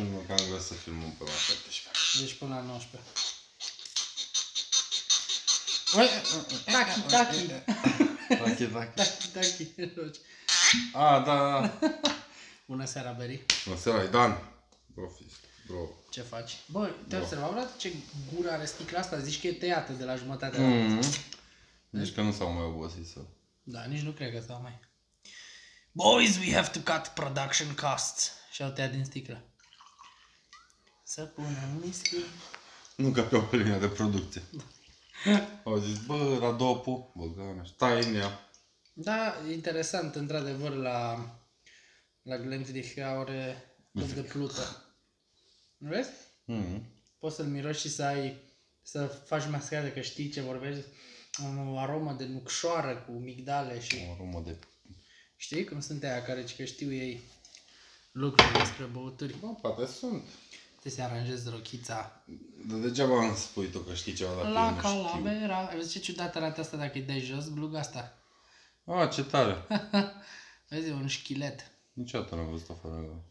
19. 18 31, cam greu să filmăm până la 17. Deci până la 19. Taki, taki. Taki, taki. Tachi, tachi. A, da, da. Bună seara, Beri. Bună seara, Dan. Bro, fi- bro. Ce faci? Bă, te-ai observat vreodată ce gură are sticla asta? Zici că e tăiată de la jumătate la Mm. Deci că nu s-au mai obosit să... Da, nici nu cred că stau mai. Boys, we have to cut production costs. Și au tăiat din sticlă. Să punem whisky. Nu ca pe o linie de producție. Au zis, bă, la dopu, băgă, stai în ea. Da, interesant, într-adevăr, la, la Glenfiddich are loc de plută. Nu vezi? Mm. Poți să-l miroși și să ai, să faci mascare, că știi ce vorbești. O aromă de nucșoară cu migdale și O aromă de... știi cum sunt aia care că știu ei lucruri despre băuturi. Bă, poate sunt. Te se aranjezi rochița Dar degeaba îmi spui tu că știi ceva dacă eu la nu știu. calavera. Ai văzut ce ciudat arată asta dacă îi dai jos, bluga asta? Ah, ce tare. Vezi, e un șchilet Niciodată n-am văzut-o fără...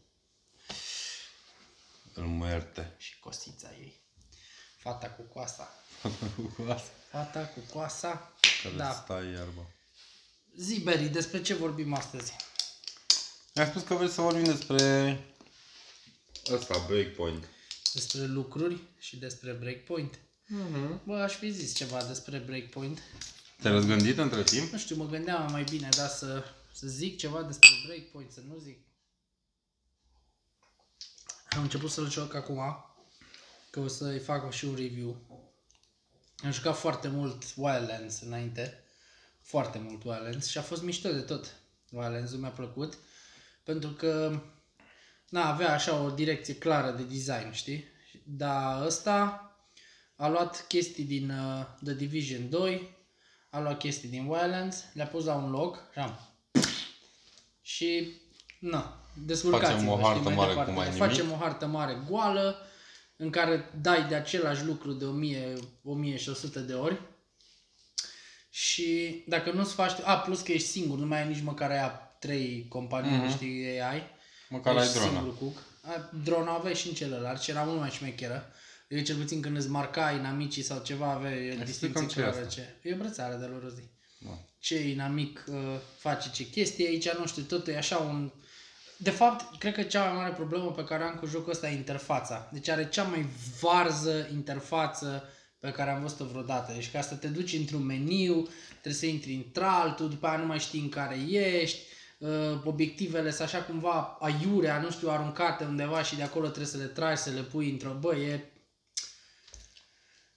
Îl muerte. și cosița ei. Fata cu coasa. Cu asta. Fata cu coasa. Care Da. stai iarba. Zi, Beri, despre ce vorbim astăzi? Mi-a spus că vrei să vorbim despre... Ăsta, Breakpoint. Despre lucruri și despre breakpoint. Mhm. Bă, aș fi zis ceva despre breakpoint. Te-ai răzgândit între timp? Nu știu, mă gândeam mai bine, da, să, să zic ceva despre breakpoint, să nu zic. Am început să-l joc acum, că o să-i fac și un review. Am jucat foarte mult Wildlands înainte, foarte mult Wildlands și a fost mișto de tot. Wildlands-ul mi-a plăcut, pentru că na, avea așa o direcție clară de design, știi? Dar ăsta a luat chestii din uh, The Division 2, a luat chestii din Wildlands, le-a pus la un loc, așa. Și, na, descurcați-vă, Facem o hartă știi, mare departe. cu mai Facem nimic. o hartă mare goală, în care dai de același lucru de 1000, 1100 de ori. Și dacă nu-ți faci... A, plus că ești singur, nu mai ai nici măcar aia trei companii, Mhm. știi, AI. Măcar ai Ești drona. singur cook. A, Drona aveai și în celălalt și era mult mai șmecheră. Eu cel puțin când îți marca inamicii sau ceva aveai Explicăm distinție ce e clară asta. ce. E o brățară de lor zi. Da. Ce inamic uh, face ce chestie aici, nu știu, totul e așa un... De fapt, cred că cea mai mare problemă pe care am cu jocul ăsta e interfața. Deci are cea mai varză interfață pe care am văzut-o vreodată. Deci ca să te duci într-un meniu, trebuie să intri într-altul, după aia nu mai știi în care ești, uh, obiectivele sunt așa cumva aiurea, nu știu, aruncate undeva și de acolo trebuie să le tragi, să le pui într-o bă, e...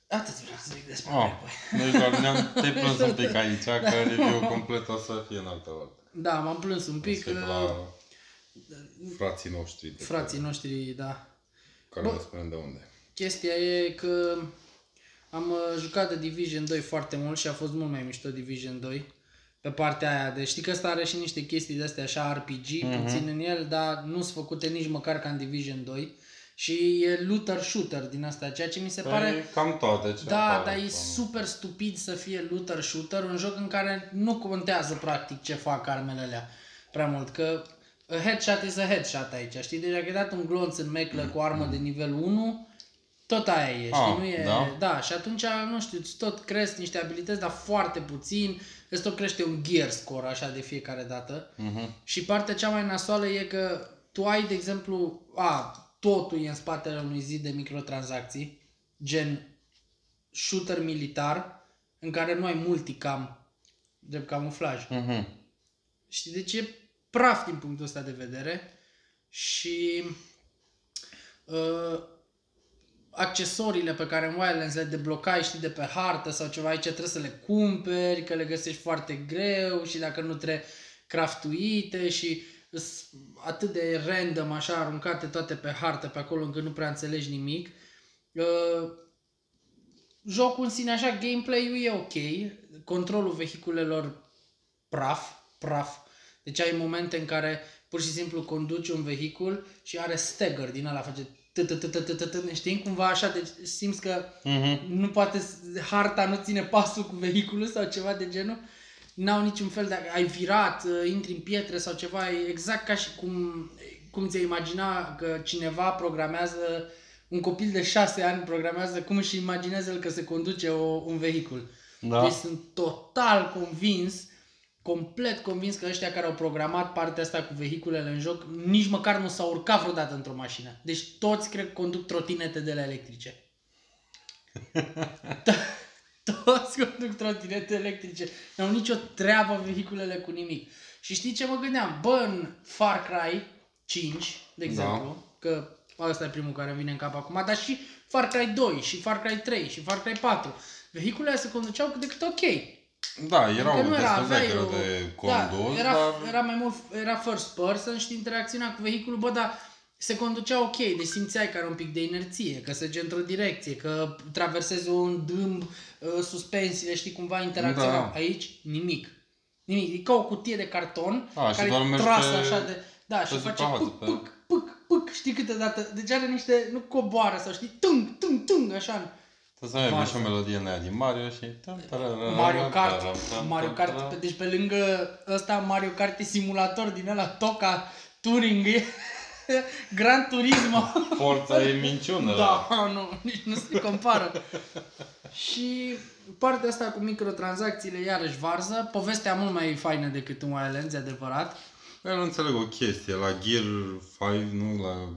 Atât vreau să zic despre Oh, Playboy. deci doar ne-am te plâns un pic aici, că review complet o să fie în altă parte. Da, m-am plâns un O pic. să fie uh, la frații noștri de frații noștri, da. care Bă. ne spunem de unde. Chestia e că am uh, jucat de Division 2 foarte mult și a fost mult mai mișto Division 2 pe partea aia. Deci știi că ăsta are și niște chestii de astea așa RPG Mhm. puțin în el, dar nu sunt făcute nici măcar ca în Division 2 și e looter shooter din asta, ceea ce mi se pare Păi, cam toate ce da, apar dar e acolo. super stupid să fie looter shooter, un joc în care nu contează practic ce fac armele alea prea mult, că a headshot is a headshot aici, știi? Deci dacă ai dat un glonț în meclă cu armă de nivel 1, tot aia e, știi? Ah, nu e, da? da, și atunci, nu știu, îți tot cresc niște abilități, dar foarte puțin, îți tot crește un gear score așa de fiecare dată. Mhm. Și partea cea mai nasoală e că tu ai, de exemplu, a, totul e în spatele unui zid de microtransacții, gen shooter militar, în care nu ai multicam, drept camuflaj. Mhm. Știi, deci e praf din punctul ăsta de vedere și uh, accesoriile pe care în Wildlands le deblocai, știi, de pe hartă sau ceva, aici trebuie să le cumperi, că le găsești foarte greu și dacă nu trebuie craftuite și îs atât de random, așa, aruncate toate pe hartă pe acolo încât nu prea înțelegi nimic. Uh, jocul în sine, așa, gameplay-ul e ok, controlul vehiculelor praf, praf. Deci ai momente în care pur și simplu conduci un vehicul și are stagger din ăla, face știi, cumva așa, deci simți că nu poate, harta nu ține pasul cu vehiculul sau ceva de genul, n-au niciun fel de, ai virat, intri în pietre sau ceva, exact ca și cum, cum ți-ai imagina că cineva programează, un copil de șase ani programează cum își imaginează el că se conduce o, un vehicul. Da. Deci sunt total convins complet convins că ăștia care au programat partea asta cu vehiculele în joc, nici măcar nu s-au urcat vreodată într-o mașină. Deci toți cred că conduc trotinete de la electrice. To- toți conduc trotinete electrice. N-au nicio treabă vehiculele cu nimic. Și știi ce mă gândeam? Bă, în Far Cry 5, de exemplu, că ăsta e primul care îmi vine în cap acum, dar și Far Cry 2, și Far Cry 3, și Far Cry 4. Vehiculele se conduceau cât de cât ok. Da, erau Adică nu era, destul de aveai greu o- de condus, da, era, dar... era mai mult, era first person și interacțiunea cu vehiculul, bă, dar se conducea ok, deci simțeai că are un pic de inerție, că se merge într-o direcție, că traversezi un dâmb, uh, suspensiile, știi, cumva interacționau. Da. Aici, nimic. Nimic. E ca o cutie de carton A, și care doar e mergi trasă pe- așa de... Da, pe și face suprafață, puc, pe- puc, puc, puc, știi câteodată. Deci are niște, nu coboară sau știi, tung, tung, tung, așa. Trebuie să avem Varză. și o melodie în aia din Mario și... Mario Kart, Mario Kart, pe- deci pe lângă ăsta Mario Kart e simulator din ăla Toca Touring, e Gran Turismo. Forța e minciună. Da, nu, nici nu se compară. și partea asta cu microtransacțiile iarăși varză, povestea mult mai faină decât un Wildlands, e adevărat. Eu nu înțeleg o chestie. La Gear 5, nu la...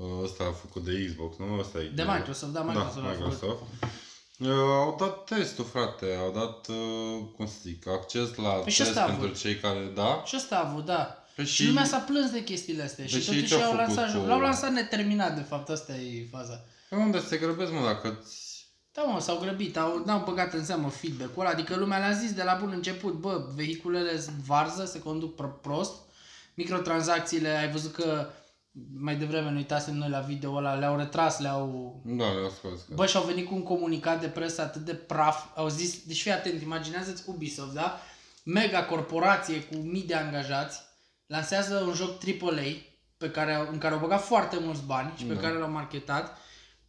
uh, Ăsta a făcut de Xbox, nu? Ăsta e De Gear. Microsoft, da, Microsoft da, a făcut. Microsoft. Uh, au dat testul, frate. Au dat, uh, cum să zic, acces la Păi și test ăsta a pentru avut. cei care, da. Și ăsta a avut, da. Păi și, și- lumea s-a plâns de chestiile astea. Păi și și ei totuși ce-au au făcut lansat, cu- l-au lansat neterminat, de fapt, asta e faza. Pe unde se grăbesc, mă, dacă ți... Da, mă, s-au grăbit, au, n-au băgat în seamă feedback-ul ăla, adică lumea le-a zis de la bun început, bă, vehiculele sunt varză, se conduc pro- prost, microtransacțiile, ai văzut că mai devreme nu uitasem noi la video ăla, le-au retras, le-au... Da, le-au scos. Bă, și au venit cu un comunicat de presă atât de praf, au zis, deci fii atent, imaginează-ți Ubisoft, da? Mega corporație cu mii de angajați, lansează un joc AAA pe care, au- în care au băgat foarte mulți bani și pe Da. care l-au marketat,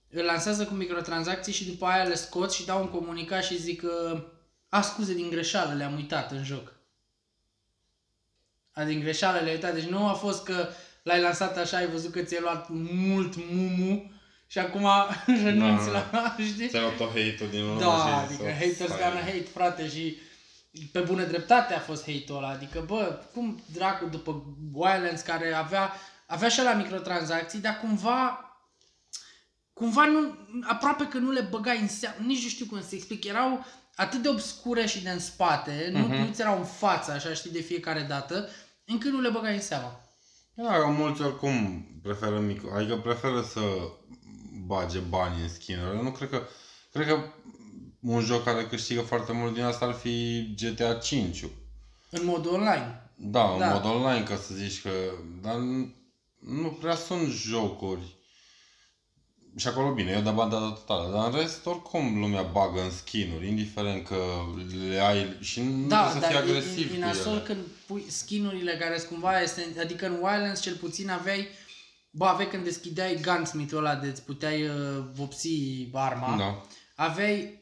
îl lansează cu microtransacții și după aia le scot și dau un comunicat și zic că a, scuze, din greșeală le-am uitat în joc. A, din greșeală le-ai uitat. Deci nu a fost că l-ai lansat așa, ai văzut că ți-ai luat mult mumu și acum renunți Da. la, știi? Ți-ai luat tot hate-ul din urmă Da, și adică s-o- haters stai. gonna hate, frate, și pe bună dreptate a fost hate-ul ăla. Adică, bă, cum dracu după Wildlands care avea, avea și la microtransacții, dar cumva cumva nu, aproape că nu le băgai în seamă, nici nu știu cum să explic, erau atât de obscure și de în spate, nu, Mhm. nu ți erau în față, așa știi, de fiecare dată, încât nu le băgai în seamă. Da, mulți oricum preferă mic, adică preferă să bage bani în skin Nu cred că, cred că un joc care câștigă foarte mult din asta ar fi GTA 5 În modul online. Da, în Da. mod online, ca să zici că... Dar nu, nu prea sunt jocuri. Și acolo bine, eu de banda totală. Dar în rest, oricum lumea bagă în skin-uri, indiferent că le ai și nu Da, trebuie să dar fii e- agresiv e, e cu nasol ele. când pui skinurile care sunt cumva este, adică în Wildlands cel puțin aveai Bă, aveai când deschideai gunsmith-ul ăla de îți puteai uh, vopsi arma, Da. aveai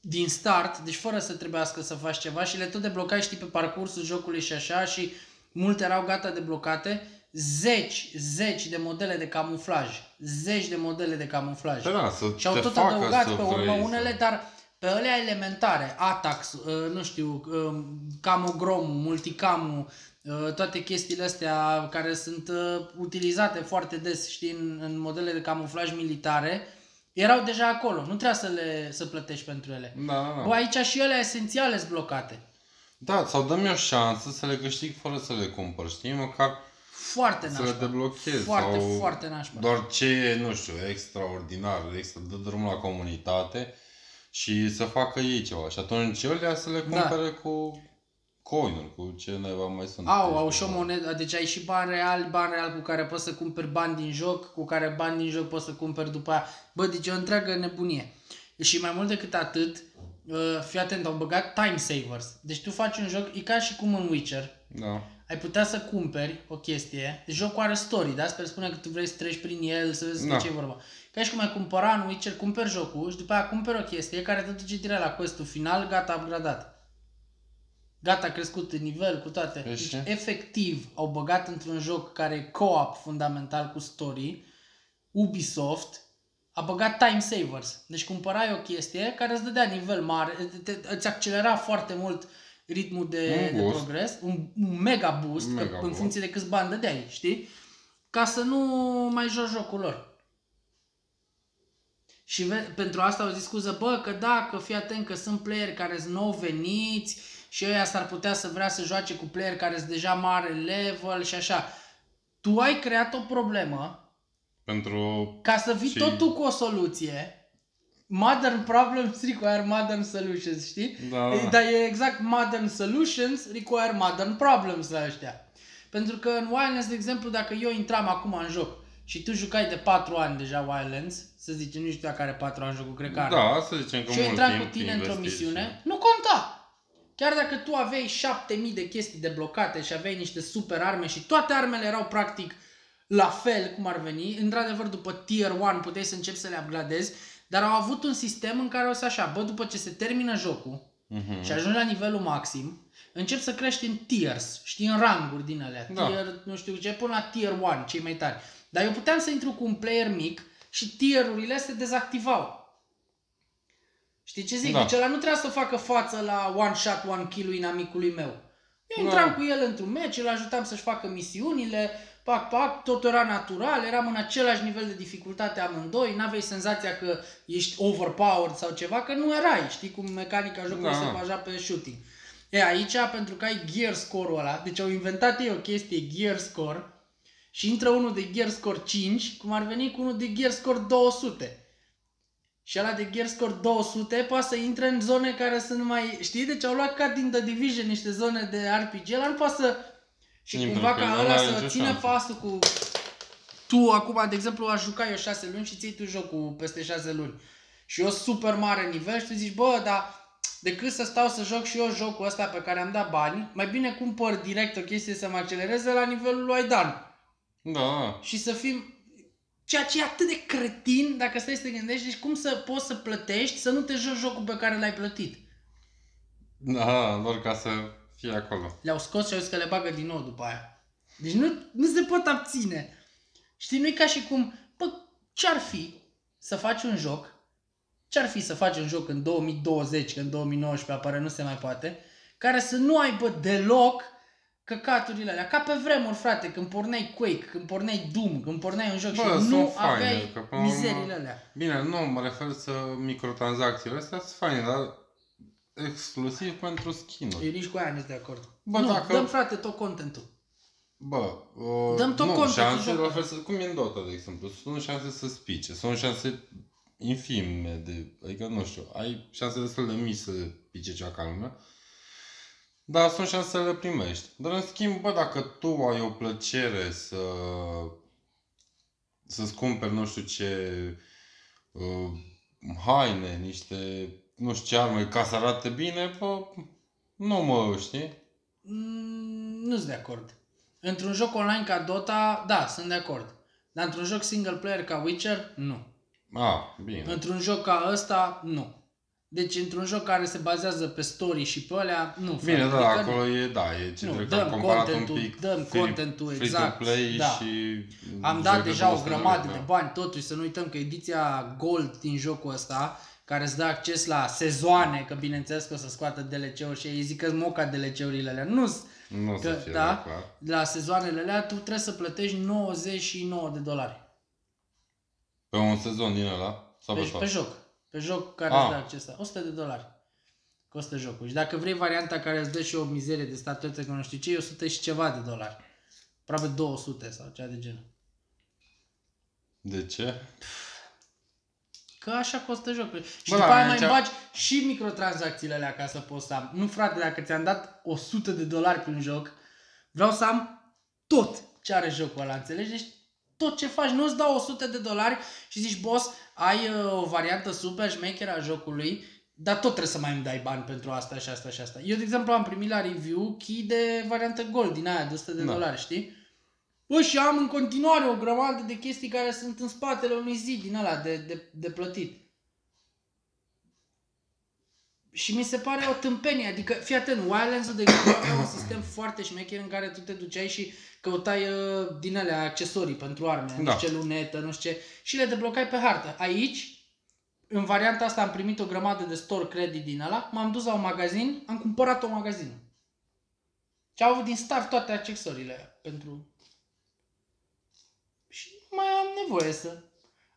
din start, deci fără să trebuiască să faci ceva și le tot deblocai, știi, pe parcursul jocului și așa și multe erau gata deblocate, zeci, zeci de modele de camuflaj, zeci de modele de camuflaj. Da, da, să Și au te tot facă adăugat să pe urmă vrei unele, să... dar pe alea elementare, Atax, uh, nu știu, uh, camogrom, multicam, uh, toate chestiile astea care sunt uh, utilizate foarte des, știi, în, în modele de camuflaj militare, erau deja acolo. Nu trebuia să le să plătești pentru ele. Da, da, da. Bă, aici și ele esențiale sunt blocate. Da, sau dă-mi o șansă să le câștig fără să le cumpăr, știi? Măcar Foarte să le nașpa. deblochez. Foarte, sau foarte nașpa. Doar ce e, nu știu, extraordinar, extra, dă drumul la comunitate și să facă ei ceva. Și atunci ele să le Da. cumpere cu coin cu ce neva mai sunt. Au, au Deci, și o monedă, deci ai și bani reali, bani reali cu care poți să cumperi bani din joc, cu care bani din joc poți să cumperi după aia. Bă, deci e o întreagă nebunie. Și mai mult decât atât, uh, fii atent, au băgat time savers. Deci tu faci un joc, e ca și cum în Witcher, Da. Ai putea să cumperi o chestie, deci jocul are story, da? Sper spune că tu vrei să treci prin el, să vezi Da. de ce e vorba. Ca și cum ai cumpăra în Witcher, cumperi jocul și după aia cumperi o chestie care te duce direct la questul final, gata, upgradat. Gata, a crescut în nivel cu toate. Deci- Deci, efectiv, au băgat într-un joc care e co-op fundamental cu story, Ubisoft, a băgat time savers. Deci cumpărai o chestie care îți dădea nivel mare, te, te, îți accelera foarte mult ritmul de, Un de boost. progres, un, un mega boost, Mega că, în boost. funcție de câți bani dădeai, știi? Ca să nu mai joci jocul lor. Și ve- pentru asta au zis scuză, bă, că da, că fii atent că sunt playeri care sunt nou veniți și ăia s-ar putea să vrea să joace cu player care sunt deja mare level și așa. Tu ai creat o problemă Pentru... ca să vii Și- tot tu cu o soluție. Modern problems require modern solutions, știi? Da, da. Dar e exact modern solutions require modern problems la ăștia. Pentru că în Wildlands, de exemplu, dacă eu intram acum în joc și tu jucai de 4 ani deja Wildlands, să zicem, nu știu dacă are 4 ani jocul, cred că are. Da, să zicem că și eu mult intram timp cu tine într-o investit misiune, și- nu conta. Chiar dacă tu aveai 7000 de chestii deblocate și aveai niște super arme și toate armele erau practic la fel cum ar veni, într-adevăr după tier 1 puteai să începi să le upgradezi, dar au avut un sistem în care o să așa, bă, după ce se termină jocul Mhm. și ajungi la nivelul maxim, încep să crești în tiers, știi, în ranguri din alea, Da. tier, nu știu ce, până la tier 1, cei mai tari. Dar eu puteam să intru cu un player mic și tierurile se dezactivau. Știi ce zic? Da. Deci ăla nu trebuia să facă față la one shot, one kill inamicului meu. Eu Da. intram cu el într-un meci, îl ajutam să-și facă misiunile, pac, pac, totul era natural, eram în același nivel de dificultate amândoi, n-aveai senzația că ești overpowered sau ceva, că nu erai, știi cum mecanica jocului Da. se baza pe shooting. E, aici, pentru că ai gear score-ul ăla, deci au inventat ei o chestie, gear score, și intră unul de gear score 5, cum ar veni cu unul de gear score 200. Și ăla de gear score 200 poate să intre în zone care sunt mai... Știi? Deci au luat ca din The Division niște zone de RPG. Ăla nu poate să... Și Intră cumva pe ca el, ăla n-are să nicio țină șansă. pasul cu... Tu acum, de exemplu, aș juca eu 6 luni și ții tu jocul peste 6 luni. Și eu super mare nivel și tu zici, bă, dar decât să stau să joc și eu jocul ăsta pe care am dat bani, mai bine cumpăr direct o chestie să mă accelereze la nivelul lui Aidan Da, da. și să fim ceea ce e atât de cretin dacă stai să te gândești, deci cum să poți să plătești să nu te joci jocul pe care l-ai plătit. Da, doar ca să fie acolo. Le-au scos și au zis că le bagă din nou după aia. Deci nu, nu se pot abține. Știi, nu e ca și cum, bă, ce-ar fi să faci un joc, ce-ar fi să faci un joc în 2020, că în 2019 apare, nu se mai poate, care să nu aibă deloc căcaturile alea. Ca pe vremuri, frate, când porneai Quake, când porneai Doom, când porneai un joc Bă, și sunt nu faine, aveai că până la urmă- mizeriile alea. Bine, nu, mă refer să microtransacțiile astea sunt faine, dar exclusiv pentru skin-uri. Eu nici cu aia nu sunt de acord. Bă, nu, dacă- dăm frate tot contentul. Bă, uh, Dăm tot nu, contul șanse, jocului. la fel, să- cum e în Dota, de exemplu, sunt șanse să spice, sunt șanse infime, de, adică nu știu, ai șanse destul de mici să pice cea ca lumea, dar sunt șanse să le primești. Dar în schimb, bă, dacă tu ai o plăcere să să-ți cumperi nu știu ce uh, haine, niște nu știu ce arme ca să arate bine, bă, nu mă, știi? Mm, nu sunt de acord. Într-un joc online ca Dota, da, sunt de acord. Dar într-un joc single player ca Witcher, nu. A, bine. Într-un joc ca ăsta, nu. Deci într-un joc care se bazează pe story și pe alea, nu. Bine, frate. da, da, Adică acolo e, da, e ce Nu, trebuie dăm că am comparat un contentul, pic dăm free- contentul, exact, Free-to-play da. și... Am dat joc de deja o 200 grămadă lei, de da. bani, totuși să nu uităm că ediția Gold din jocul ăsta, care îți dă acces la sezoane, că bineînțeles că o să scoată DLC-uri și ei zic că moca DLC-urile alea. Nu Nu o să că, fie, da, da, clar. la sezoanele alea tu trebuie să plătești 99 de dolari. Pe un sezon din ăla? Sau pe, Deci tot? pe joc. Pe joc care Ah. îți dă acces la 100 de dolari. Costă jocul. Și dacă vrei varianta care îți dă și o mizerie de statuetă, că nu știu ce, e 100 și ceva de dolari. Aproape 200 sau ceva de genul. De ce? Că așa costă jocul. Și Bă, după da, aia mai aici- bagi și microtransacțiile alea ca să poți să am. Nu frate, dacă ți-am dat 100 de dolari pe un joc, vreau să am tot ce are jocul ăla, înțelegi? Deci tot ce faci, nu-ți dau 100 de dolari și zici, boss, ai uh, o variantă super șmecheră a jocului, dar tot trebuie să mai îmi dai bani pentru asta și asta și asta. Eu, de exemplu, am primit la review key de variantă gold din aia de 100 de Da. dolari, știi? Bă, și am în continuare o grămadă de chestii care sunt în spatele unui zid din ăla de, de, de plătit. Și mi se pare o tâmpenie, adică, fii atent, Wildlands-ul, de exemplu, avea un sistem foarte șmecher în care tu te duceai și căutai uh, din alea accesorii pentru arme, nu Da. știu ce lunetă, nu știu ce, și le deblocai pe hartă. Aici, în varianta asta am primit o grămadă de store credit din ăla, m-am dus la un magazin, am cumpărat o magazin. Și au avut din start toate accesoriile alea pentru... Și nu mai am nevoie să...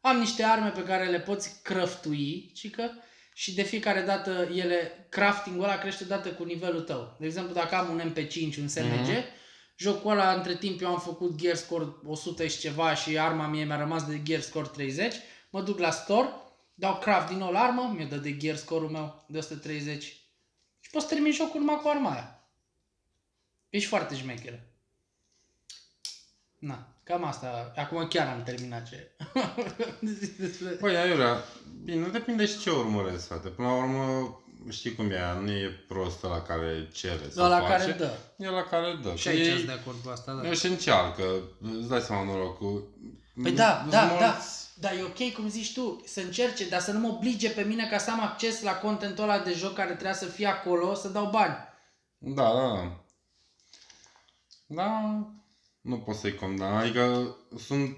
Am niște arme pe care le poți craftui, cică, și de fiecare dată ele, crafting-ul ăla crește odată cu nivelul tău. De exemplu, dacă am un MP5, un SMG, Mhm. jocul ăla, între timp, eu am făcut gear score 100 și ceva și arma mie mi-a rămas de gear score 30, mă duc la store, dau craft din nou la armă, mi-o dă de gear score-ul meu de 130 și poți termin jocul numai cu arma aia. Ești foarte șmecheră. Na, cam asta. Acum chiar am terminat ce... Păi, aiurea, bine, depinde și ce urmăresc, frate. Până la urmă, știi cum e, aia, nu e prostă la care cere să la face. care dă. E la care dă. Și Că aici ei- sunt de acord cu asta, da. Și încearcă, îți dai seama norocul. Păi da, Sunt da, mulți- da. Da, e ok, cum zici tu, să încerce, dar să nu mă oblige pe mine ca să am acces la contentul ăla de joc care trebuia să fie acolo, să dau bani. Da, da, da. Da, nu pot să-i condamn. Adică sunt...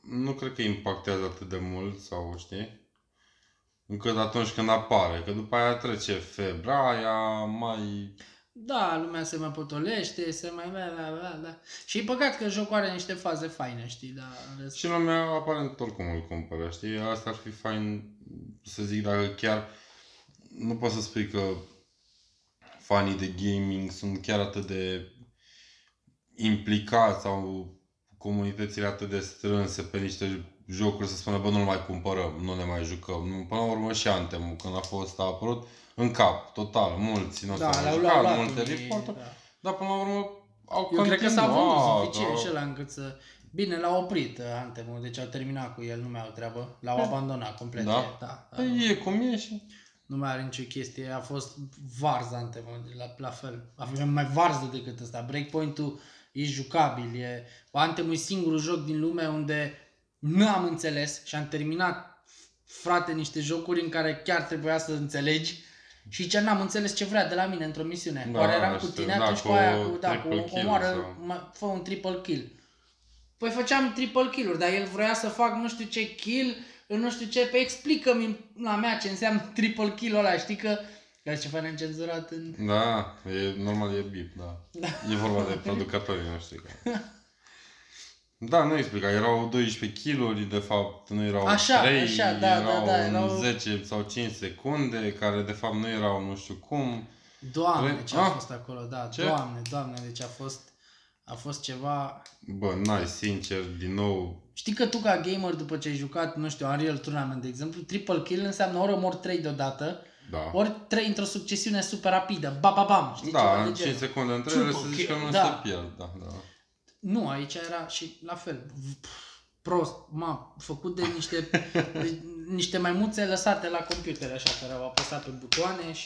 Nu cred că impactează atât de mult sau știi? Încât atunci când apare, că după aia trece febra aia, mai... Da, lumea se mai potolește, se mai... Bla, bla, bla, da. Și e păcat că jocul are niște faze faine, știi, dar... în rest- Și lumea aparent oricum îl cumpără, știi? Asta ar fi fain să zic dacă chiar... Nu poți să spui că fanii de gaming sunt chiar atât de implicați sau comunitățile atât de strânse pe niște jocuri să spună, bă, nu mai cumpărăm, nu ne mai jucăm. Nu, până la urmă și Anthem, când a fost a apărut, în cap, total, mulți nu Da, s-au mai le-au jucat, luat multe unii, reporturi, da. dar până la urmă au Eu cred că s-a vândut continuat, suficient au- și ăla încât să... Bine, l-au oprit uh, Anthem-ul, deci au terminat cu el, nu mai au treabă. L-au abandonat complet. Da? e, da, da. Păi e cum e și... Nu mai are nicio chestie, a fost varz Anthem-ul, la, la fel. A fost mai varză decât ăsta. Breakpoint-ul e jucabil, e... Anthem-ul e singurul joc din lume unde nu am înțeles și am terminat, frate, niște jocuri în care chiar trebuia să înțelegi și ce n-am înțeles ce vrea de la mine într-o misiune. Da, Oare eram cu știu, tine da, atunci cu cu aia, cu, da, cu triple kill omoară, sau- mă, fă un triple kill. Păi făceam triple kill-uri, dar el vrea să fac nu știu ce kill, în nu știu ce, pe explică-mi la mea ce înseamnă triple kill-ul ăla, știi că ca ceva neîncenzurat în... Da, e, normal e bip, da. E vorba de producătorii noștri. Că... Da, nu explica. Erau 12 kg, de fapt nu erau Așa, 3, așa, da, da, erau, da, în erau- 10 sau 5 secunde, care de fapt nu erau nu știu cum. Doamne, Vrei- ce a Ah, fost acolo, da, ce? doamne, doamne, deci a fost, a fost ceva... Bă, n-ai, sincer, din nou, Știi că tu ca gamer, după ce ai jucat, nu știu, Unreal Tournament, de exemplu, triple kill înseamnă ori omori 3 deodată, da. ori 3 într-o succesiune super rapidă, ba, ba, bam, știi, ceva Da, de în genul. 5 secunde între ele Triple să zici că kill, nu da. se pierd. Da, da. Nu, aici era și la fel, pf, prost, m-a făcut de niște, de niște maimuțe lăsate la computer așa, care au apăsat pe butoane și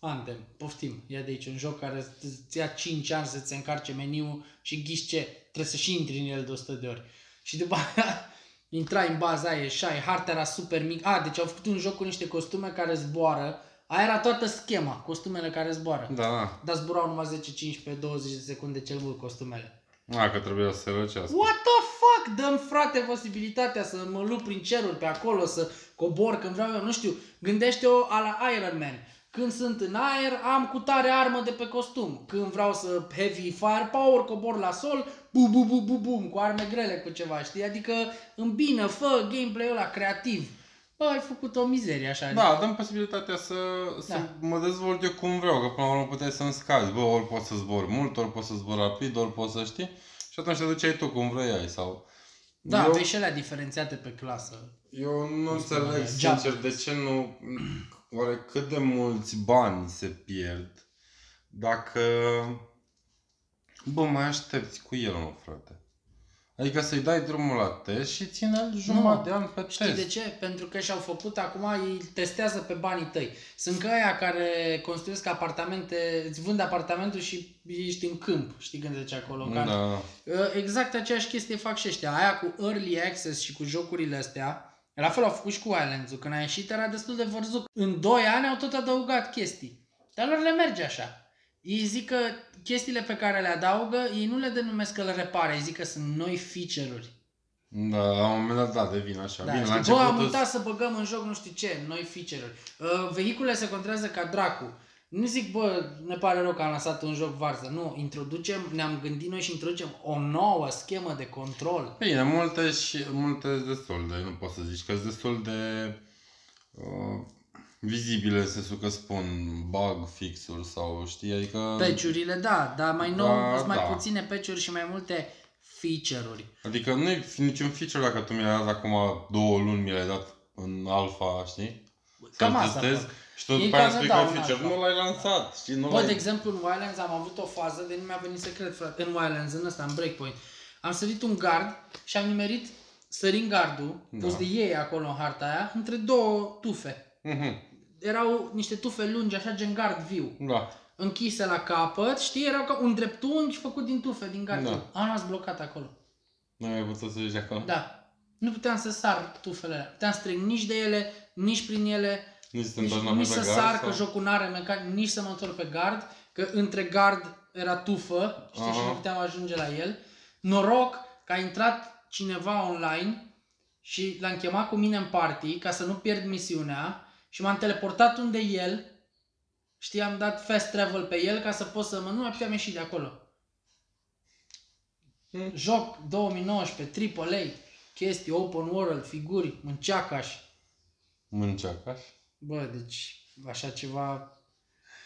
Anthem, poftim, ia de aici un joc care îți ia 5 ani să-ți încarce meniul și ghiși ce, trebuie să și intri în el de 100 de ori. Și după aia intrai în baza aia, ieșai, harta era super mic. A, deci au făcut un joc cu niște costume care zboară. Aia era toată schema, costumele care zboară. Da, da. Dar zburau numai 10, 15, 20 de secunde cel mult costumele. A, că trebuia să se răcească. What the fuck? Dăm frate posibilitatea să mă lupt prin ceruri pe acolo, să cobor când vreau eu, nu știu. Gândește-o a la Iron Man. Când sunt în aer, am cu tare armă de pe costum. Când vreau să heavy firepower, cobor la sol, bu bu bu bu bum, cu arme grele, cu ceva, știi? Adică îmbină, fă gameplay-ul ăla creativ. Bă, ai făcut o mizerie așa. Da, dăm posibilitatea să, să Da. mă dezvolt eu cum vreau, că până la urmă puteai să-mi scazi. Bă, ori poți să zbori mult, ori poți să zbori rapid, ori poți să știi. Și atunci te duceai tu cum vrei sau... Da, eu, aveai și alea diferențiate pe clasă. eu nu Asta înțeleg, e sincer, jump. de ce nu... Oare cât de mulți bani se pierd dacă... Bă, mai aștepți cu el, mă, frate. Adică să-i dai drumul la test și ține jumătate de an pe Știi test. de ce? Pentru că și-au făcut acum, ei testează pe banii tăi. Sunt că aia care construiesc apartamente, îți vând apartamentul și ești în câmp, știi când treci acolo. Ca- Da. Exact aceeași chestie fac și ăștia. Aia cu Early Access și cu jocurile astea, la fel au făcut și cu Islands-ul. Când a ieșit era destul de vărzut. În 2 ani au tot adăugat chestii. Dar lor le merge așa. Ei zic că chestiile pe care le adaugă, ei nu le denumesc că le repare, ei zic că sunt noi feature-uri. Da, la un moment dat, da, devine așa. Da, Bine, la știi, bă, am început uitat să băgăm în joc nu știu ce, noi feature-uri. Uh, vehiculele se controlează ca dracu. Nu zic, bă, ne pare rău că am lăsat un joc varză. Nu, introducem, ne-am gândit noi și introducem o nouă schemă de control. Bine, multe și multe destul de, nu pot să zici că sunt destul de uh, vizibile, în sensul că spun bug fix-uri sau știi, adică... Peciurile, da, dar mai nou Da, sunt mai da. puține peciuri și mai multe feature-uri. Adică nu e niciun feature dacă tu mi l-ai dat acum două luni, mi l-ai dat în alfa, știi? Cam Să-l asta testezi fac. Și tu Ei după aia cam ne spui că dau e în feature. alfa. Nu l-ai lansat, știi? Nu Bă, l-ai... de exemplu, în Wildlands am avut o fază, de nu mi-a venit să cred, frate, în Wildlands, în ăsta, în Breakpoint. Am sărit un gard și am nimerit sărind gardul, Da. pus de ei acolo în harta aia, între două tufe. Mhm, Erau niște tufe lungi, așa gen gard viu. Da. închise la capăt, știi, erau ca un dreptunghi făcut din tufe, din gard. Da. Da. Am rămas blocat acolo. Nu ai putut să zici acolo? Da. Nu puteam să sar tufele alea. Puteam să trec nici de ele, nici prin ele, Nici să te nici, întorci nici înapoi să pe gard sar, că sau- jocul n-are mecanic, nici să mă întorc pe gard, că între gard era tufă, știi, și Aha. nu puteam ajunge la el. Noroc că a intrat cineva online și l-am chemat cu mine în party ca să nu pierd misiunea și m-am teleportat unde el, știi, am dat fast travel pe el ca să pot să mă... Nu mai puteam ieși de acolo. Hmm. Joc 2019, AAA, chestii, open world, figuri, mânceacaș. Mânceacaș? Bă, deci așa ceva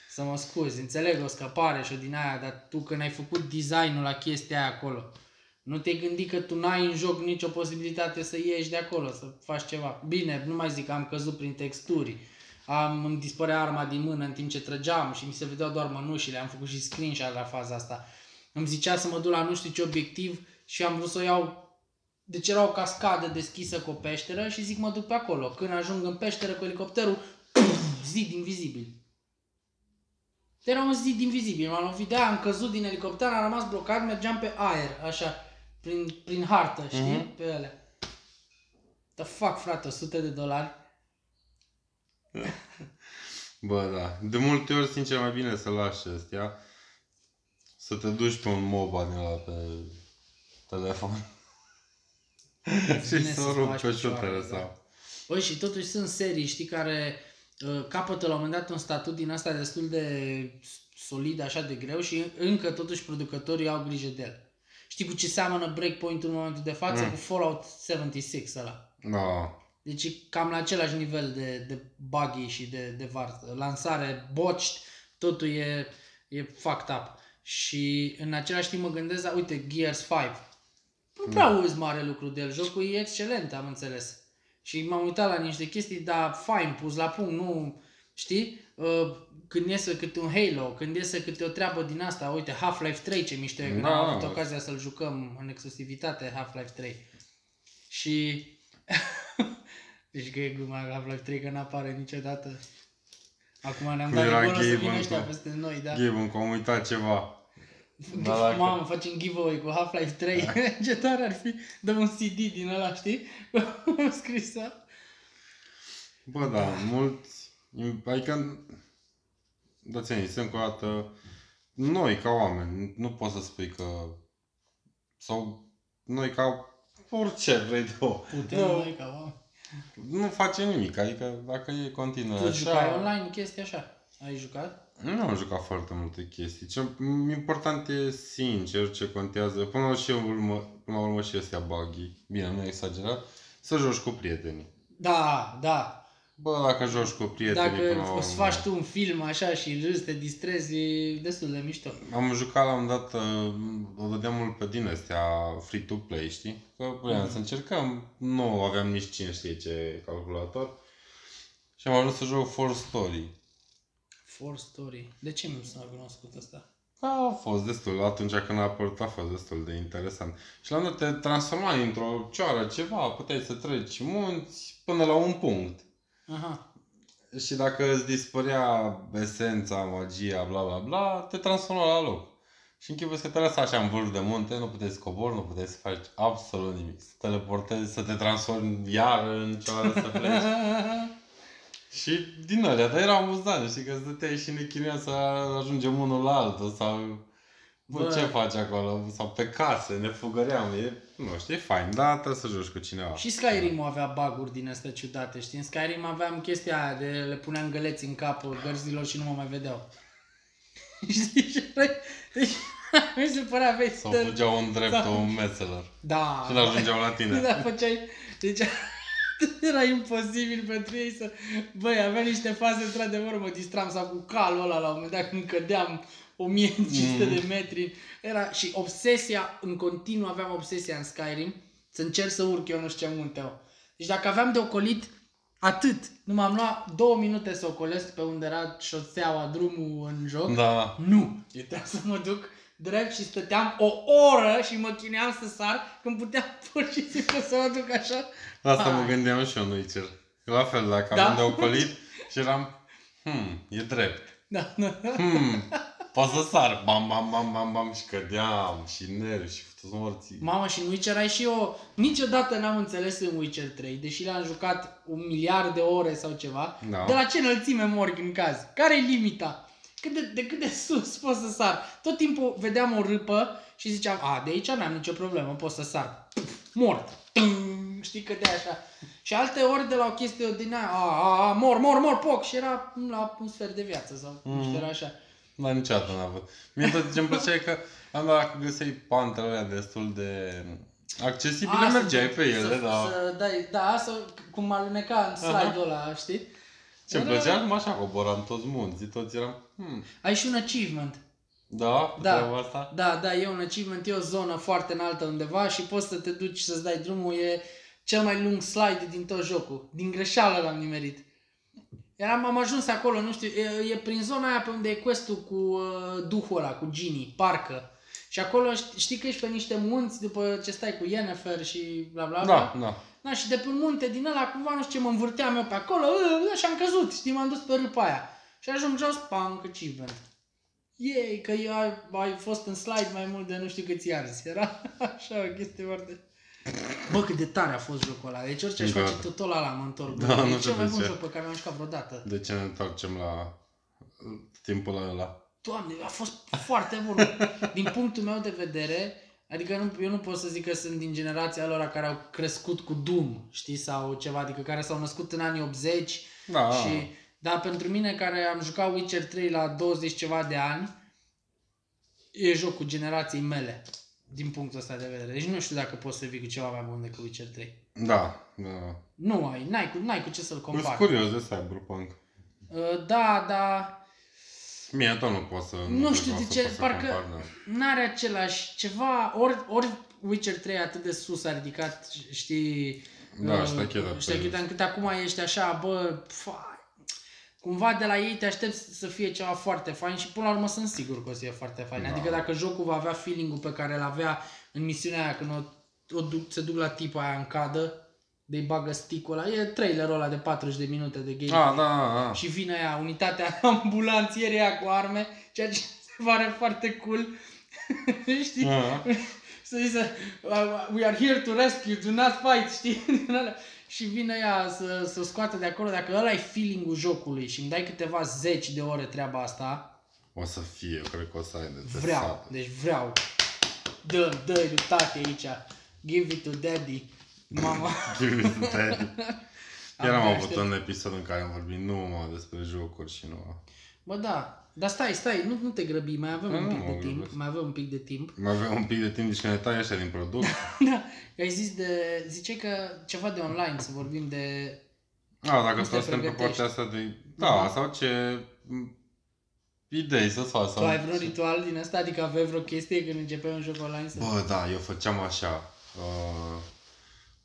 să mă scuzi, înțeleg o scăpare și o din aia, dar tu când ai făcut designul la chestia aia acolo, nu te-ai gândit că tu n-ai în joc nicio posibilitate să ieși de acolo, să faci ceva. Bine, nu mai zic că am căzut prin texturi, am îmi dispărea arma din mână în timp ce trăgeam și mi se vedeau doar mănușile, am făcut și screenshot la faza asta. Îmi zicea să mă duc la nu știu ce obiectiv și am vrut să o iau deci era o cascadă deschisă cu o peșteră și zic mă duc pe acolo. Când ajung în peșteră cu elicopterul, zid invizibil. Era un zid invizibil, m-am lovit de aia, am căzut din elicopter, am rămas blocat, mergeam pe aer, așa, prin, prin hartă, știi, Mhm. pe ele. The fuck, frate, 100 de dolari. Bă, da. De multe ori, sincer, mai bine să lași astea. Să te duci pe un MOBA din ăla pe telefon. Și Bine să să-ți rup faci pe picioarele, șutele da. sau... Băi, și totuși sunt serii, știi, care uh, capătă la un moment dat un statut din asta destul de solid, așa de greu și încă totuși producătorii au grijă de el. Știi cu ce seamănă Breakpoint în momentul de față? Mm. Cu Fallout 76 ăla. Da. Deci e cam la același nivel de, de buggy și de, de varză. Lansare botched, totul e, e fucked up. Și în același timp mă gândesc, la, uite, Gears 5. Nu prea auzi mare lucru de el. Jocul e excelent, am înțeles. Și m-am uitat la niște chestii, dar fine, pus la punct, nu... Știi? Uh, Când iese câte un Halo, când iese câte o treabă din asta, uite, Half-Life 3 ce mișto e, când Da, am avut da. ocazia să-l jucăm în exclusivitate, Half-Life 3. Și... deci că e gluma Half-Life 3 că n-apare niciodată. Acum ne-am Cum dat era de bună să Gabe vină în ăștia top. peste noi, da? Gabe, că am uitat ceva. Da, dacă- Mamă, facem giveaway cu Half-Life 3. Ce tare ar fi, dăm un CD din ăla, știi? Am scris Bă, da, mulți... Adică... Dați-mi, încă o dată... Noi, ca oameni, nu poți să spui că... Sau noi ca orice vrei tu. Putem Nu, noi ca oameni. nu face nimic, adică dacă e continuă Tu așa... jucai online chestii așa? Ai jucat? Nu am jucat foarte multe chestii. Ce important e sincer ce contează. Până la, și urmă, până la urmă și ăstea buggy. Bine, nu e exagerat. Să joci cu prietenii. Da, da. Bă, dacă joci cu prietenii până Dacă la o să urmă- faci tu un film așa și râzi, te distrezi, e destul de mișto. Am jucat la un dat, uh, o dădeam mult pe din astea free-to-play, știi? Că vreau Mhm. să încercăm, nu aveam nici cine știe ce calculator. Și am ajuns să joc For Story. For Story. De ce nu s-a cunoscut asta? Da, a fost destul. Atunci când a apărut a fost destul de interesant. Și la un dat te transformai într-o cioară, ceva, puteai să treci munți până la un punct. Aha. Și dacă îți dispărea esența, magia, bla bla bla, te transforma la loc. Și închipuiesc că te lăsa așa în vârf de munte, nu puteai să cobori, nu puteai să faci absolut nimic. Să teleportezi, să te transformi iar în cioară, să pleci. și din alea, dar era amuzant, știi, că stăteai și ne chinuia să ajungem unul la altul sau... Bă, Bă. ce faci acolo? Sau pe case, ne fugăream. E, nu știu, e fain, dar trebuie să joci cu cineva. Și Skyrim avea baguri din astea ciudate, știi? În Skyrim aveam chestia aia de le puneam găleți în cap gărzilor și nu mă mai vedeau. știi? Și erai- Deci, mi se părea vezi Sau fugeau în dreptul Da. un mețelor. Da. Și n-ajungeau la tine. Da, făceai... Deci era imposibil pentru ei să... Băi, avea niște faze, într-adevăr, mă distram sau cu calul ăla la un moment dat când cădeam 1500 Mm. de metri. Era și obsesia, în continuu aveam obsesia în Skyrim, să încerc să urc eu nu știu ce munte au. Deci dacă aveam de ocolit atât, nu m-am luat două minute să ocolesc pe unde era șoseaua, drumul în joc, Da. nu, eu trebuia să mă duc drept și stăteam o oră și mă chineam să sar când puteam pur și simplu să mă duc așa. Asta mă Hai. gândeam și eu în Witcher. La fel, dacă Da? aveam de ocolit și eram, hmm, e drept. Da, da. Hmm, pot să sar. Bam, bam, bam, bam, bam și cădeam și nervi și futus morții. Mamă, și în Witcher ai și eu, niciodată n-am înțeles în Witcher 3, deși l-am jucat un miliard de ore sau ceva, Da. de la ce înălțime morg în caz? Care e limita? Cât de, de cât de sus pot să sar? Tot timpul vedeam o râpă și ziceam, a, de aici n-am nicio problemă, pot să sar. Puf, mort. Tung, știi că de așa. Și alte ori de la o chestie din aia, a, a, a, mor, mor, mor, poc, și era la un sfert de viață sau nu știu, era așa. Dar niciodată n-am avut. Mie tot ce îmi plăcea e că am dat dacă găseai pantele alea destul de accesibile, A, să- mergeai pe ele, să, da. Să dai, da, să, cum aluneca în slide-ul ăla, știi? Ce îmi Era- plăcea? Numai așa coboram toți munții, toți eram, hmm, Ai și un achievement. da, Da. treaba asta? Da, da, e un achievement, e o zonă foarte înaltă undeva și poți să te duci să-ți dai drumul, e cel mai lung slide din tot jocul. Din greșeală l-am nimerit. Eram, am ajuns acolo, nu știu, e, e prin zona aia pe unde e quest cu uh, duhul ăla, cu Ginny, parcă. Și acolo ști, știi că ești pe niște munți după ce stai cu Yennefer și bla bla bla. Da, da. Da, și de pe un munte din ăla, cumva, nu știu ce, mă învârteam eu pe acolo uh, și am căzut, știi, m-am dus pe râpa aia. Și ajung jos, pam, achievement. Yay, că eu ai, ai fost în slide mai mult de nu știu câți arzi. Era așa o chestie foarte... Bă, cât de tare a fost jocul ăla. Deci orice aș Da. face tot ăla mă întorc. Da, Bă, nu e știu cel mai de bun ce. joc pe care l-am jucat vreodată. De ce ne întoarcem la uh, timpul ăla? Doamne, a fost foarte bun. Din punctul meu de vedere, adică nu, eu nu pot să zic că sunt din generația lor care au crescut cu Doom, știi, sau ceva, adică care s-au născut în anii 80 Da, și, dar pentru mine care am jucat Witcher 3 la 20 ceva de ani, e jocul generației mele, din punctul ăsta de vedere. Deci nu știu dacă poți să vii cu ceva mai bun decât Witcher 3. da, da. Nu ai, n-ai cu, n-ai cu ce să-l Sunt compari. curios de Cyberpunk. Uh, da, da, Mie tot nu pot să... Nu cred știu că o de să ce, pot să parcă- compar, da. n-are același ceva, ori, ori Witcher 3 atât de sus a ridicat, știi, Da, uh, ștachetă pe ștacheta, încât acum ești așa, bă, fa, cumva de la ei te aștepți să fie ceva foarte fain și până la urmă sunt sigur că o să fie foarte fain. Da. Adică dacă jocul va avea feeling-ul pe care îl avea în misiunea aia când o, o duc, se duc la tipa aia în cadă, de bagă stick-ul ăla, e trailerul ăla de 40 de minute de gameplay. Ah, da, da, da. Și vine aia, unitatea ambulanțierii aia cu arme, ceea ce se pare foarte cool. Știi? Ah, Să zice, "Uh, we are here to rescue, do not fight, știi? Din alea. și vine ea să, să o scoată de acolo. Dacă ăla e feeling-ul jocului și îmi dai câteva zeci de ore treaba asta, O să fie, eu cred că o să ai de vreau. testat. Deci vreau. Dă, dă lui tati aici. Give it to daddy. Mama. Give it to daddy. Iar am Abia avut aștept. un episod în care am vorbit numai despre jocuri și nu... Bă, da. Dar stai, stai, nu, nu te grăbi, mai avem Nu, un nu pic mă de timp. grăbesc. Mai avem un pic de timp. Mai avem un pic de timp, deci când ne tai așa din produs. Da, ai zis de, ziceai că ceva de online, să vorbim de... A, dacă Cum tot te suntem pe pregătești? partea asta de... Da, Da. sau ce m, idei să-ți faci. Tu Sau... ai vreun ritual din asta? Adică aveai vreo chestie când începeai un joc online? Să... Bă, da, eu făceam așa. Uh,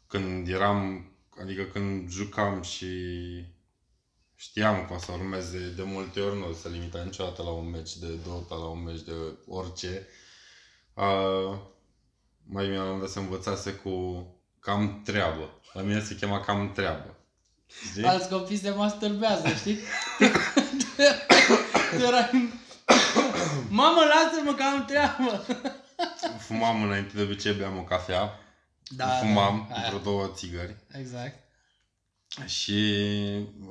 când eram, adică când jucam și știam că o să urmeze de multe ori, nu o să limita niciodată la un meci de Dota, la un meci de orice. Uh, mai mi-am dat să învățase cu cam treabă. La mine se chema cam treabă. Știi? Alți copii se masturbează, știi? Tu erai... Mamă, lasă-mă că am treabă! Fumam înainte de obicei, beam o cafea. Da, Fumam da, aia. vreo două țigări. Exact. Și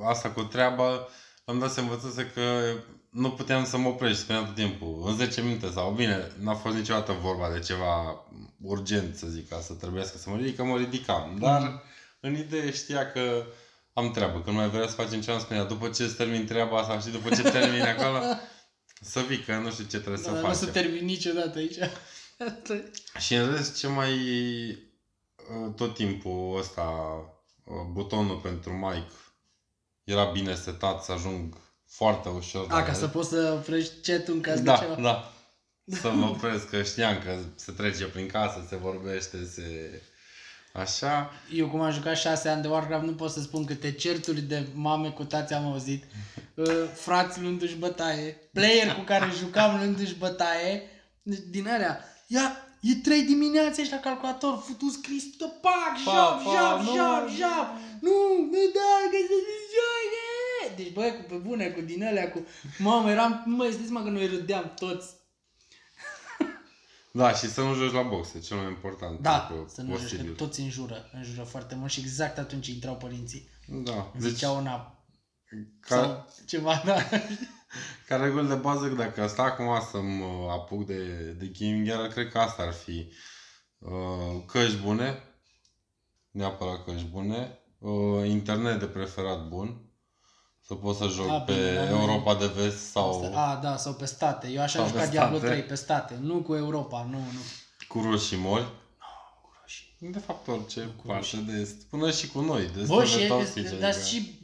asta cu treaba, am dat să învățase că nu puteam să mă opresc, spuneam tot timpul, în 10 minute sau bine, n-a fost niciodată vorba de ceva urgent, să zic, ca să trebuiască să mă ridic, că mă ridicam. Dar Mhm. în idee știa că am treabă, că nu mai vrea să facem ce am spunea, după ce îți termin treaba asta și după ce termin acolo, să vii, că nu știu ce trebuie să Da, nu o să facem. termin niciodată aici. Și în rest, ce mai uh, tot timpul ăsta, uh, butonul pentru mic era bine setat să ajung foarte ușor. A, la ca el. să poți să oprești chat în caz de Da, ceva. da. Să mă opresc, că știam că se trece prin casă, se vorbește, se... Așa. Eu cum am jucat șase ani de Warcraft nu pot să spun câte certuri de mame cu tați am auzit. Uh, frați luându-și bătaie. Player cu care jucam luându-și bătaie. Deci, Din alea. Ia, e 3 dimineața ești la calculator, futu scris, tot pac, Pa, jap, pa, jap, nu. jap, jap. Nu, nu da, că se joacă. Deci băi, cu pe bune, cu din alea, cu... Mamă, eram, nu mai știți mă că noi râdeam toți. Da, și să nu joci la box, e cel mai important Da, lucru să nu joci, că posibil. toți înjură, înjură foarte mult și exact atunci intrau părinții. Da, deci Ziceau una ca, sau ceva, da. Ca reguli de bază, dacă stau acum să mă apuc de, de gaming, iar cred că asta ar fi uh, căști bune, neapărat căști bune, uh, internet de preferat bun, să pot să joc A, pe bine, la noi- Europa de vest sau A, da, sau pe state. Eu așa Sau am pe jucat Diablo state. 3 pe state, nu cu Europa, nu, nu. cu roșii mori. Cu roșii. De fapt, orice Cu parte roșii. de est. Până și cu noi, destul Bă, de și, toxice. dar adică- și...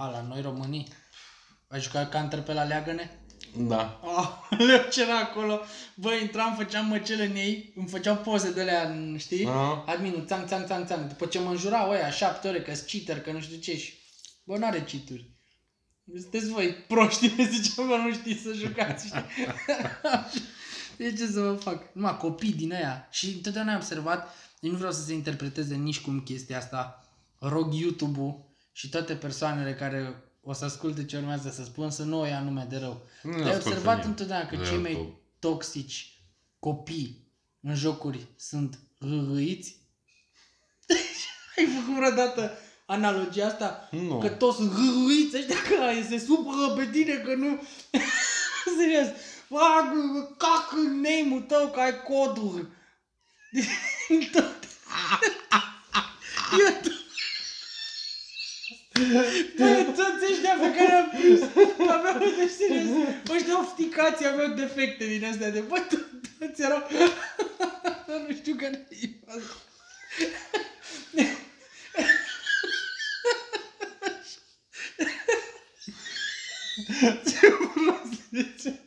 A, la noi românii. Ai jucat Counter pe la Leagăne? Da. Aoleu, ce era acolo? Bă, intram, făceam măcele în ei, îmi făceau poze de alea, în- știi? Aha. Adminul, țang, țang, țang, țang. După ce mă înjurau ăia șapte ore că cheater, că nu știu ce și... Bă, n-are cheaturi. Sunteți voi proști, le ziceam că nu știți să jucați, știi? E ce să vă fac? Numai copii din aia. Și întotdeauna am observat, eu nu vreau să se interpreteze nici cum chestia asta. Rog YouTube-ul și toate persoanele care o să asculte ce urmează să spun să nu o ia nume de rău. Nu Ai ascultă observat nimeni întotdeauna că de cei mai YouTube. toxici copii în jocuri sunt râiți? Ai făcut vreodată analogia asta? Nu. Că toți sunt râiți ăștia care se supără pe tine că nu... Serios. Fac cac în name-ul tău că ai coduri. Tot. Eu tot... Bă, toți ăștia pe care am prins aveau de serios. Ăștia ofticații aveau defecte din astea de bă, to- toți erau... nu știu care e faza. Ce prost zice.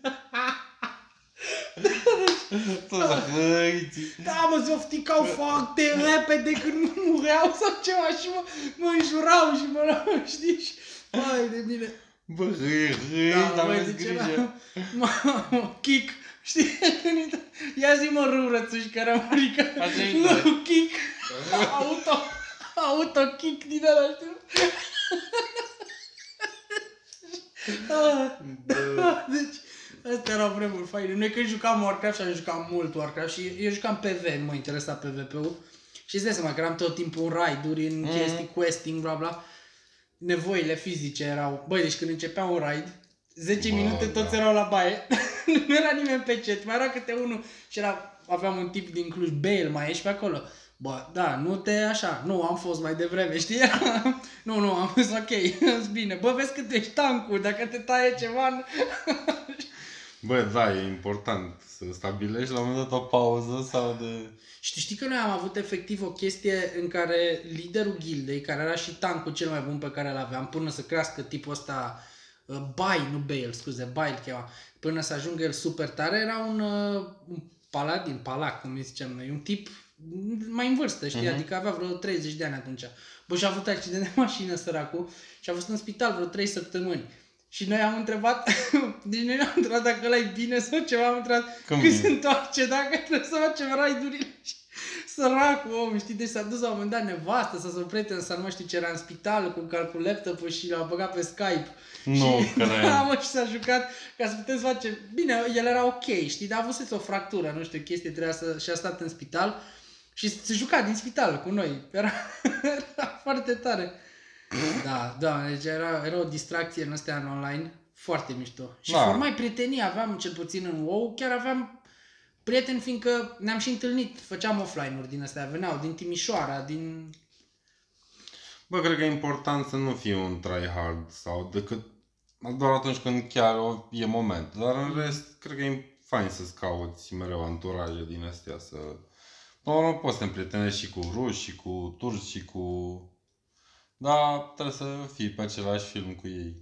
Toți hăiți. Da, mă, se ofticau foarte repede când mureau sau ceva și mă, mă înjurau și mă luau, știi? Și, Vai de mine. Bă, hăi, hăi, Da, dar băi, aveți zice, grijă. era- Mamă, kick. Știi? Când intră- Ia zi mă râu rățuș care am adică Așa e, Nu, da. kick. Auto. Auto kick din ăla, știu? Ah, Deci, astea erau vremuri faine. Noi când jucam Warcraft și am jucat mult Warcraft și eu jucam PV, nu mă interesa PvP-ul. Și îți dai seama că eram tot timpul în raid-uri, în Mhm. chestii, questing, bla bla. Nevoile fizice erau... Băi, deci când începea un raid, 10 Bă, minute da. toți erau la baie. nu era nimeni pe chat, mai era câte unul și era, aveam un tip din Cluj, Bale, mai ești pe acolo. Bă, da, nu te așa, nu, am fost mai devreme, știi? nu, nu, am fost ok, e bine. Bă, vezi că tu ești tancul, dacă te taie ceva... nu- Bă, da, e important să stabilești la un moment dat o pauză sau de... Și tu știi că noi am avut efectiv o chestie în care liderul gildei, care era și tancul cel mai bun pe care îl aveam, până să crească tipul ăsta, uh, Bai, nu Bale, scuze, Bai îl chema, până să ajungă el super tare, era un, uh, un paladin, palac, cum îi zicem noi, un tip mai în vârstă, știi, Mhm. adică avea vreo 30 de ani atunci. Bă, și a avut accident de mașină săracul și a fost în spital vreo 3 săptămâni. Și noi am întrebat, deci noi ne-am întrebat dacă ăla e bine sau ceva, am întrebat Cum când e? se întoarce, dacă trebuie să facem raidurile. Și Săracul om, știi, deci s-a dus la un moment dat nevastă sau să prieten sau nu mai știu ce era în spital cu calcul laptop și l-a băgat pe Skype. Nu și, cred. da, mă, și s-a jucat ca să putem să facem... Bine, el era ok, știi, dar a avut o fractură, nu știu, chestie, trebuia să... și a stat în spital și se juca din spital cu noi. Era, era foarte tare. Da, da, deci era, era o distracție în astea în online foarte mișto. Și Da. formai prietenii, aveam cel puțin în WoW, chiar aveam prieteni fiindcă ne-am și întâlnit, făceam offline-uri din astea, veneau din Timișoara, din... Bă, cred că e important să nu fii un tryhard sau decât doar atunci când chiar o, e moment. Dar în rest, cred că e fain să-ți cauți mereu anturaje din astea să... Până la urmă poți să te împrietenești și cu ruși, și cu turci, și cu... Dar trebuie să fii pe același film cu ei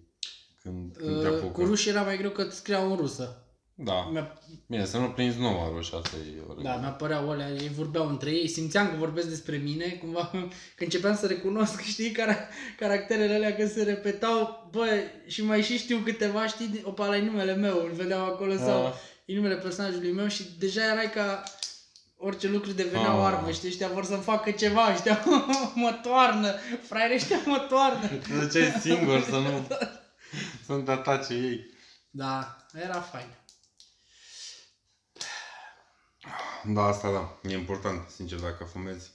când, când te Uh, apucă. cu ruși era mai greu că îți scriau în rusă. Da. Mi-a, Bine, să nu prinzi noua ruși, asta e o da, regulă. mi-apăreau alea, ei vorbeau între ei, simțeam că vorbesc despre mine, cumva, că începeam să recunosc, știi, car- caracterele alea că se repetau, bă, și mai și știu câteva, știi, opa, ăla e numele meu, îl vedeam acolo sau Ah. e numele personajului meu și deja erai ca orice lucru devenea o Ah. armă, știi, ăștia vor să-mi facă ceva, ăștia mă toarnă, fraiere ăștia mă toarnă. De ce e singur să nu... să nu te atace ei. Da, era fain. Da, asta da. E important, sincer, dacă fumezi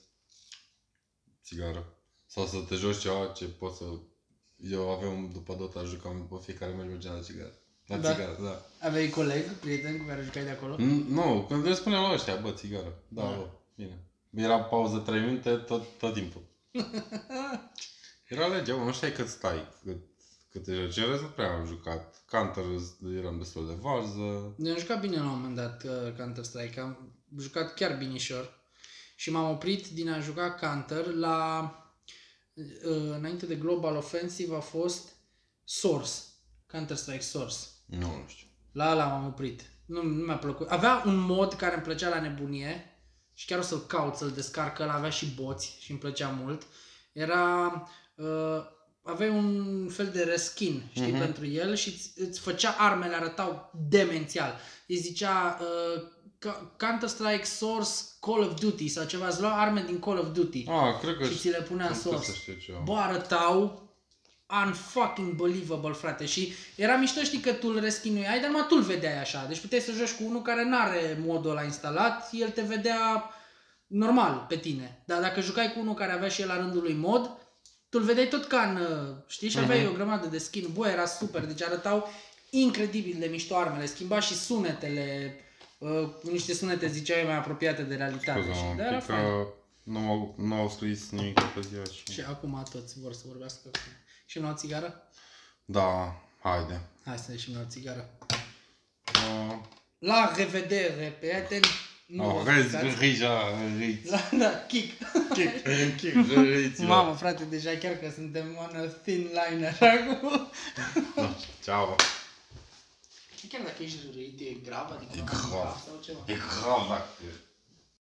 țigară. Sau să te joci ceva ce poți să... Eu aveam, după Dota, jucam pe fiecare meci mergeam la țigară. La Da. țigară, da. Aveai coleg, prieten cu care jucai de acolo? N- Nu, când le spuneam la ăștia, bă, țigară. Da, Da. bă, bine. Era pauză 3 minute tot, tot timpul. Era legea, mă, nu știai cât stai, cât, cât te joci. În rest nu prea am jucat. Counter eram destul de varză. Ne-am jucat bine la un moment dat uh, Counter-Strike, am jucat chiar binișor și m-am oprit din a juca Counter la, uh, înainte de Global Offensive a fost Source, Counter-Strike Source. Nu, nu știu. La ăla m-am oprit. Nu, nu mi-a plăcut. Avea un mod care îmi plăcea la nebunie și chiar o să-l caut, să-l descarc, că ăla avea și boți și îmi plăcea mult. Era... Uh, aveai un fel de reskin, știi, Mhm. pentru el și îți, îți făcea armele, arătau demențial. Îi zicea uh, Ca- Counter-Strike Source Call of Duty sau ceva, îți lua arme din Call of Duty Ah, cred că și ți le punea în sunt să Source. știu ceva. Bă, arătau unfucking believable, frate. Și era mișto, știi, că tu îl reschinuiai, dar numai tu îl vedeai așa. Deci puteai să joci cu unul care n-are modul ăla instalat, el te vedea normal pe tine. Dar dacă jucai cu unul care avea și el la rândul lui mod, tu îl vedeai tot ca în, uh, știi, și aveai Mhm. o grămadă de skin. Bă, era super, deci arătau incredibil de mișto armele. Schimba și sunetele, uh, niște sunete, ziceai, mai apropiate de realitate. Scuze-mă Și, un da, era pic fain. că nu au, nu au scris nimic pe ziua și... Și acum toți vor să vorbească cu Și nu o țigară? Da, haide. Hai să ieșim la o țigară. Uh, La revedere, prieteni! Nu oh, vă vezi, stricați. rija, riți. La, da, kick. Kick, kick, riți. Mamă, frate, deja chiar că suntem on a thin line așa cu... Ceau. Chiar dacă ești rărit, e grav, adică E nu grav. sau ceva. E grav dacă